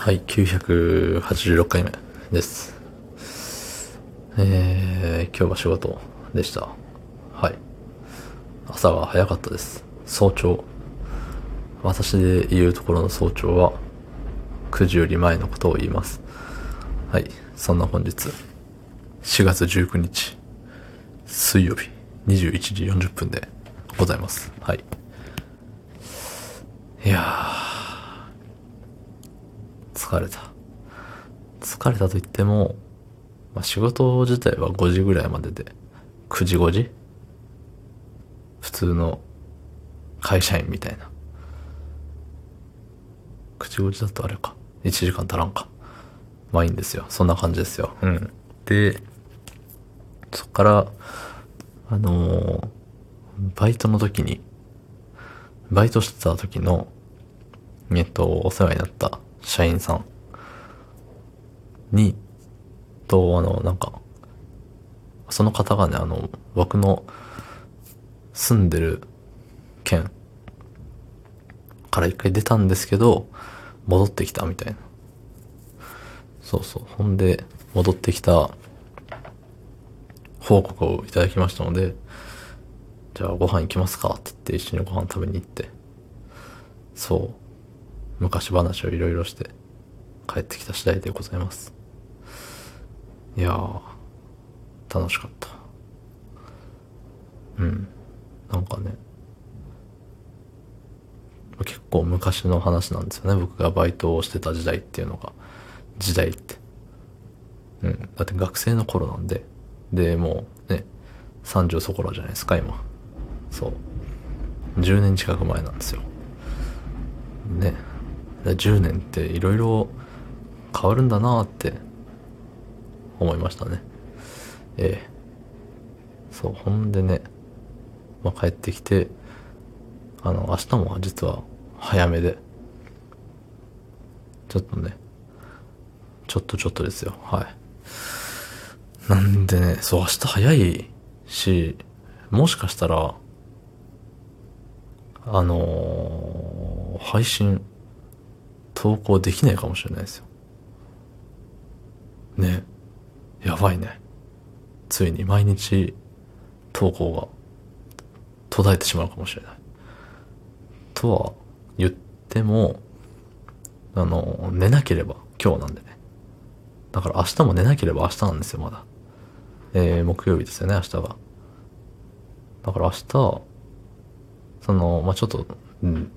はい、986回目です。えー、今日は仕事でした。はい。朝が早かったです。早朝。私で言うところの早朝は、9時より前のことを言います。はい。そんな本日、4月19日、水曜日、21時40分でございます。はい。いやー、疲れた。疲れたと言っても、まあ、仕事自体は5時ぐらいまでで、9時5時？普通の会社員みたいな。9時5時だとあれか？1時間足らんか？まあいいんですよ。そんな感じですよ。うん。で、そっから、あのーバイトの時に、バイトしてた時の、えっと、お世話になった社員さんに、と、あの、なんか、その方がね、あの、僕の住んでる県から一回出たんですけど、戻ってきたみたいな。そうそう。ほんで、戻ってきた報告をいただきましたので、じゃあご飯行きますかって言って一緒にご飯食べに行って、そう、昔話をいろいろして帰ってきた次第でございます。いやー、楽しかった。うん。なんかね、結構昔の話なんですよね。僕がバイトをしてた時代っていうのが。時代って。うん。だって学生の頃なんで。で、もうね、30そこらじゃないですか、今。そう。10年近く前なんですよ。ね。10年っていろいろ変わるんだなって思いましたね。ええそう、ほんでね、まあ、帰ってきて、あの、明日も実は早めで、ちょっとね、ちょっとちょっとですよ、はい。なんでね、そう、明日早いし、もしかしたら、あのー配信、投稿できないかもしれないですよ。ね。やばいね。ついに毎日投稿が途絶えてしまうかもしれない。とは言っても、あの、寝なければ今日なんでね。だから明日も寝なければ明日なんですよ、まだ。えー、木曜日ですよね、明日が。だから明日、その、まあ、ちょっと、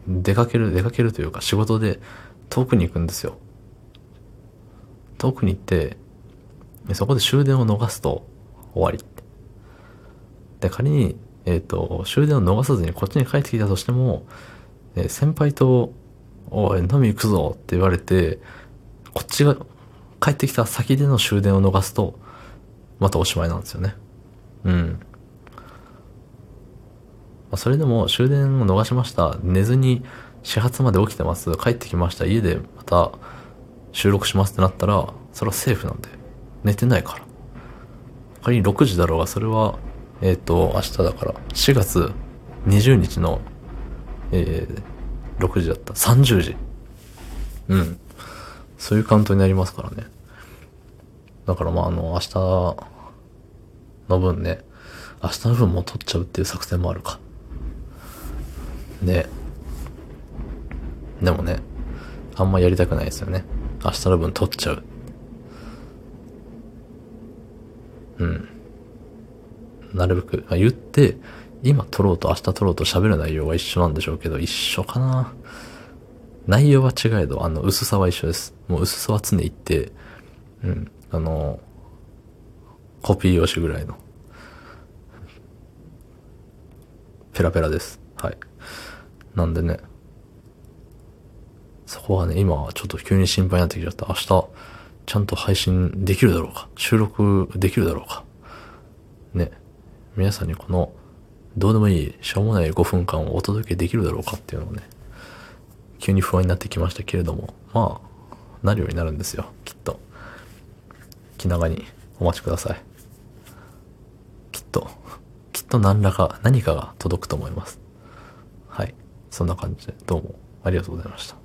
出かける、出かけるというか仕事で遠くに行くんですよ。遠くに行って、そこで終電を逃すと終わり。で、仮に、えっ、と、終電を逃さずにこっちに帰ってきたとしても、えー先輩と、おい、飲み行くぞって言われて、こっちが帰ってきた先での終電を逃すと、またおしまいなんですよね。うん。まあそれでも終電を逃しました。寝ずに始発まで起きてます。帰ってきました。家でまた収録しますってなったら、それはセーフなんで。寝てないから。仮に6時だろうが、それは、えっ、と、明日だから、4月20日の、えー、6時だった。30時。うん。そういうカウントになりますからね。だからまあ、あの、明日の分ね、明日の分も取っちゃうっていう作戦もあるか。ね。でもね、あんまやりたくないですよね。明日の分取っちゃう。うん。なるべく、まあ言って、今取ろうと明日取ろうと喋る内容は一緒なんでしょうけど、一緒かな。内容は違えど、あの、薄さは一緒です。もう薄さは常に一定。うん。あの、コピー用紙ぐらいの。ペラペラです。はい。なんでね、こはね、今はちょっと急に心配になってきちゃった。明日、ちゃんと配信できるだろうか収録できるだろうかね。皆さんにこの、どうでもいい、しょうもない5分間をお届けできるだろうかっていうのをね、急に不安になってきましたけれども、まあ、なるようになるんですよ、きっと。気長にお待ちください。きっと、きっと何らか、何かが届くと思います。はい。そんな感じで、どうもありがとうございました。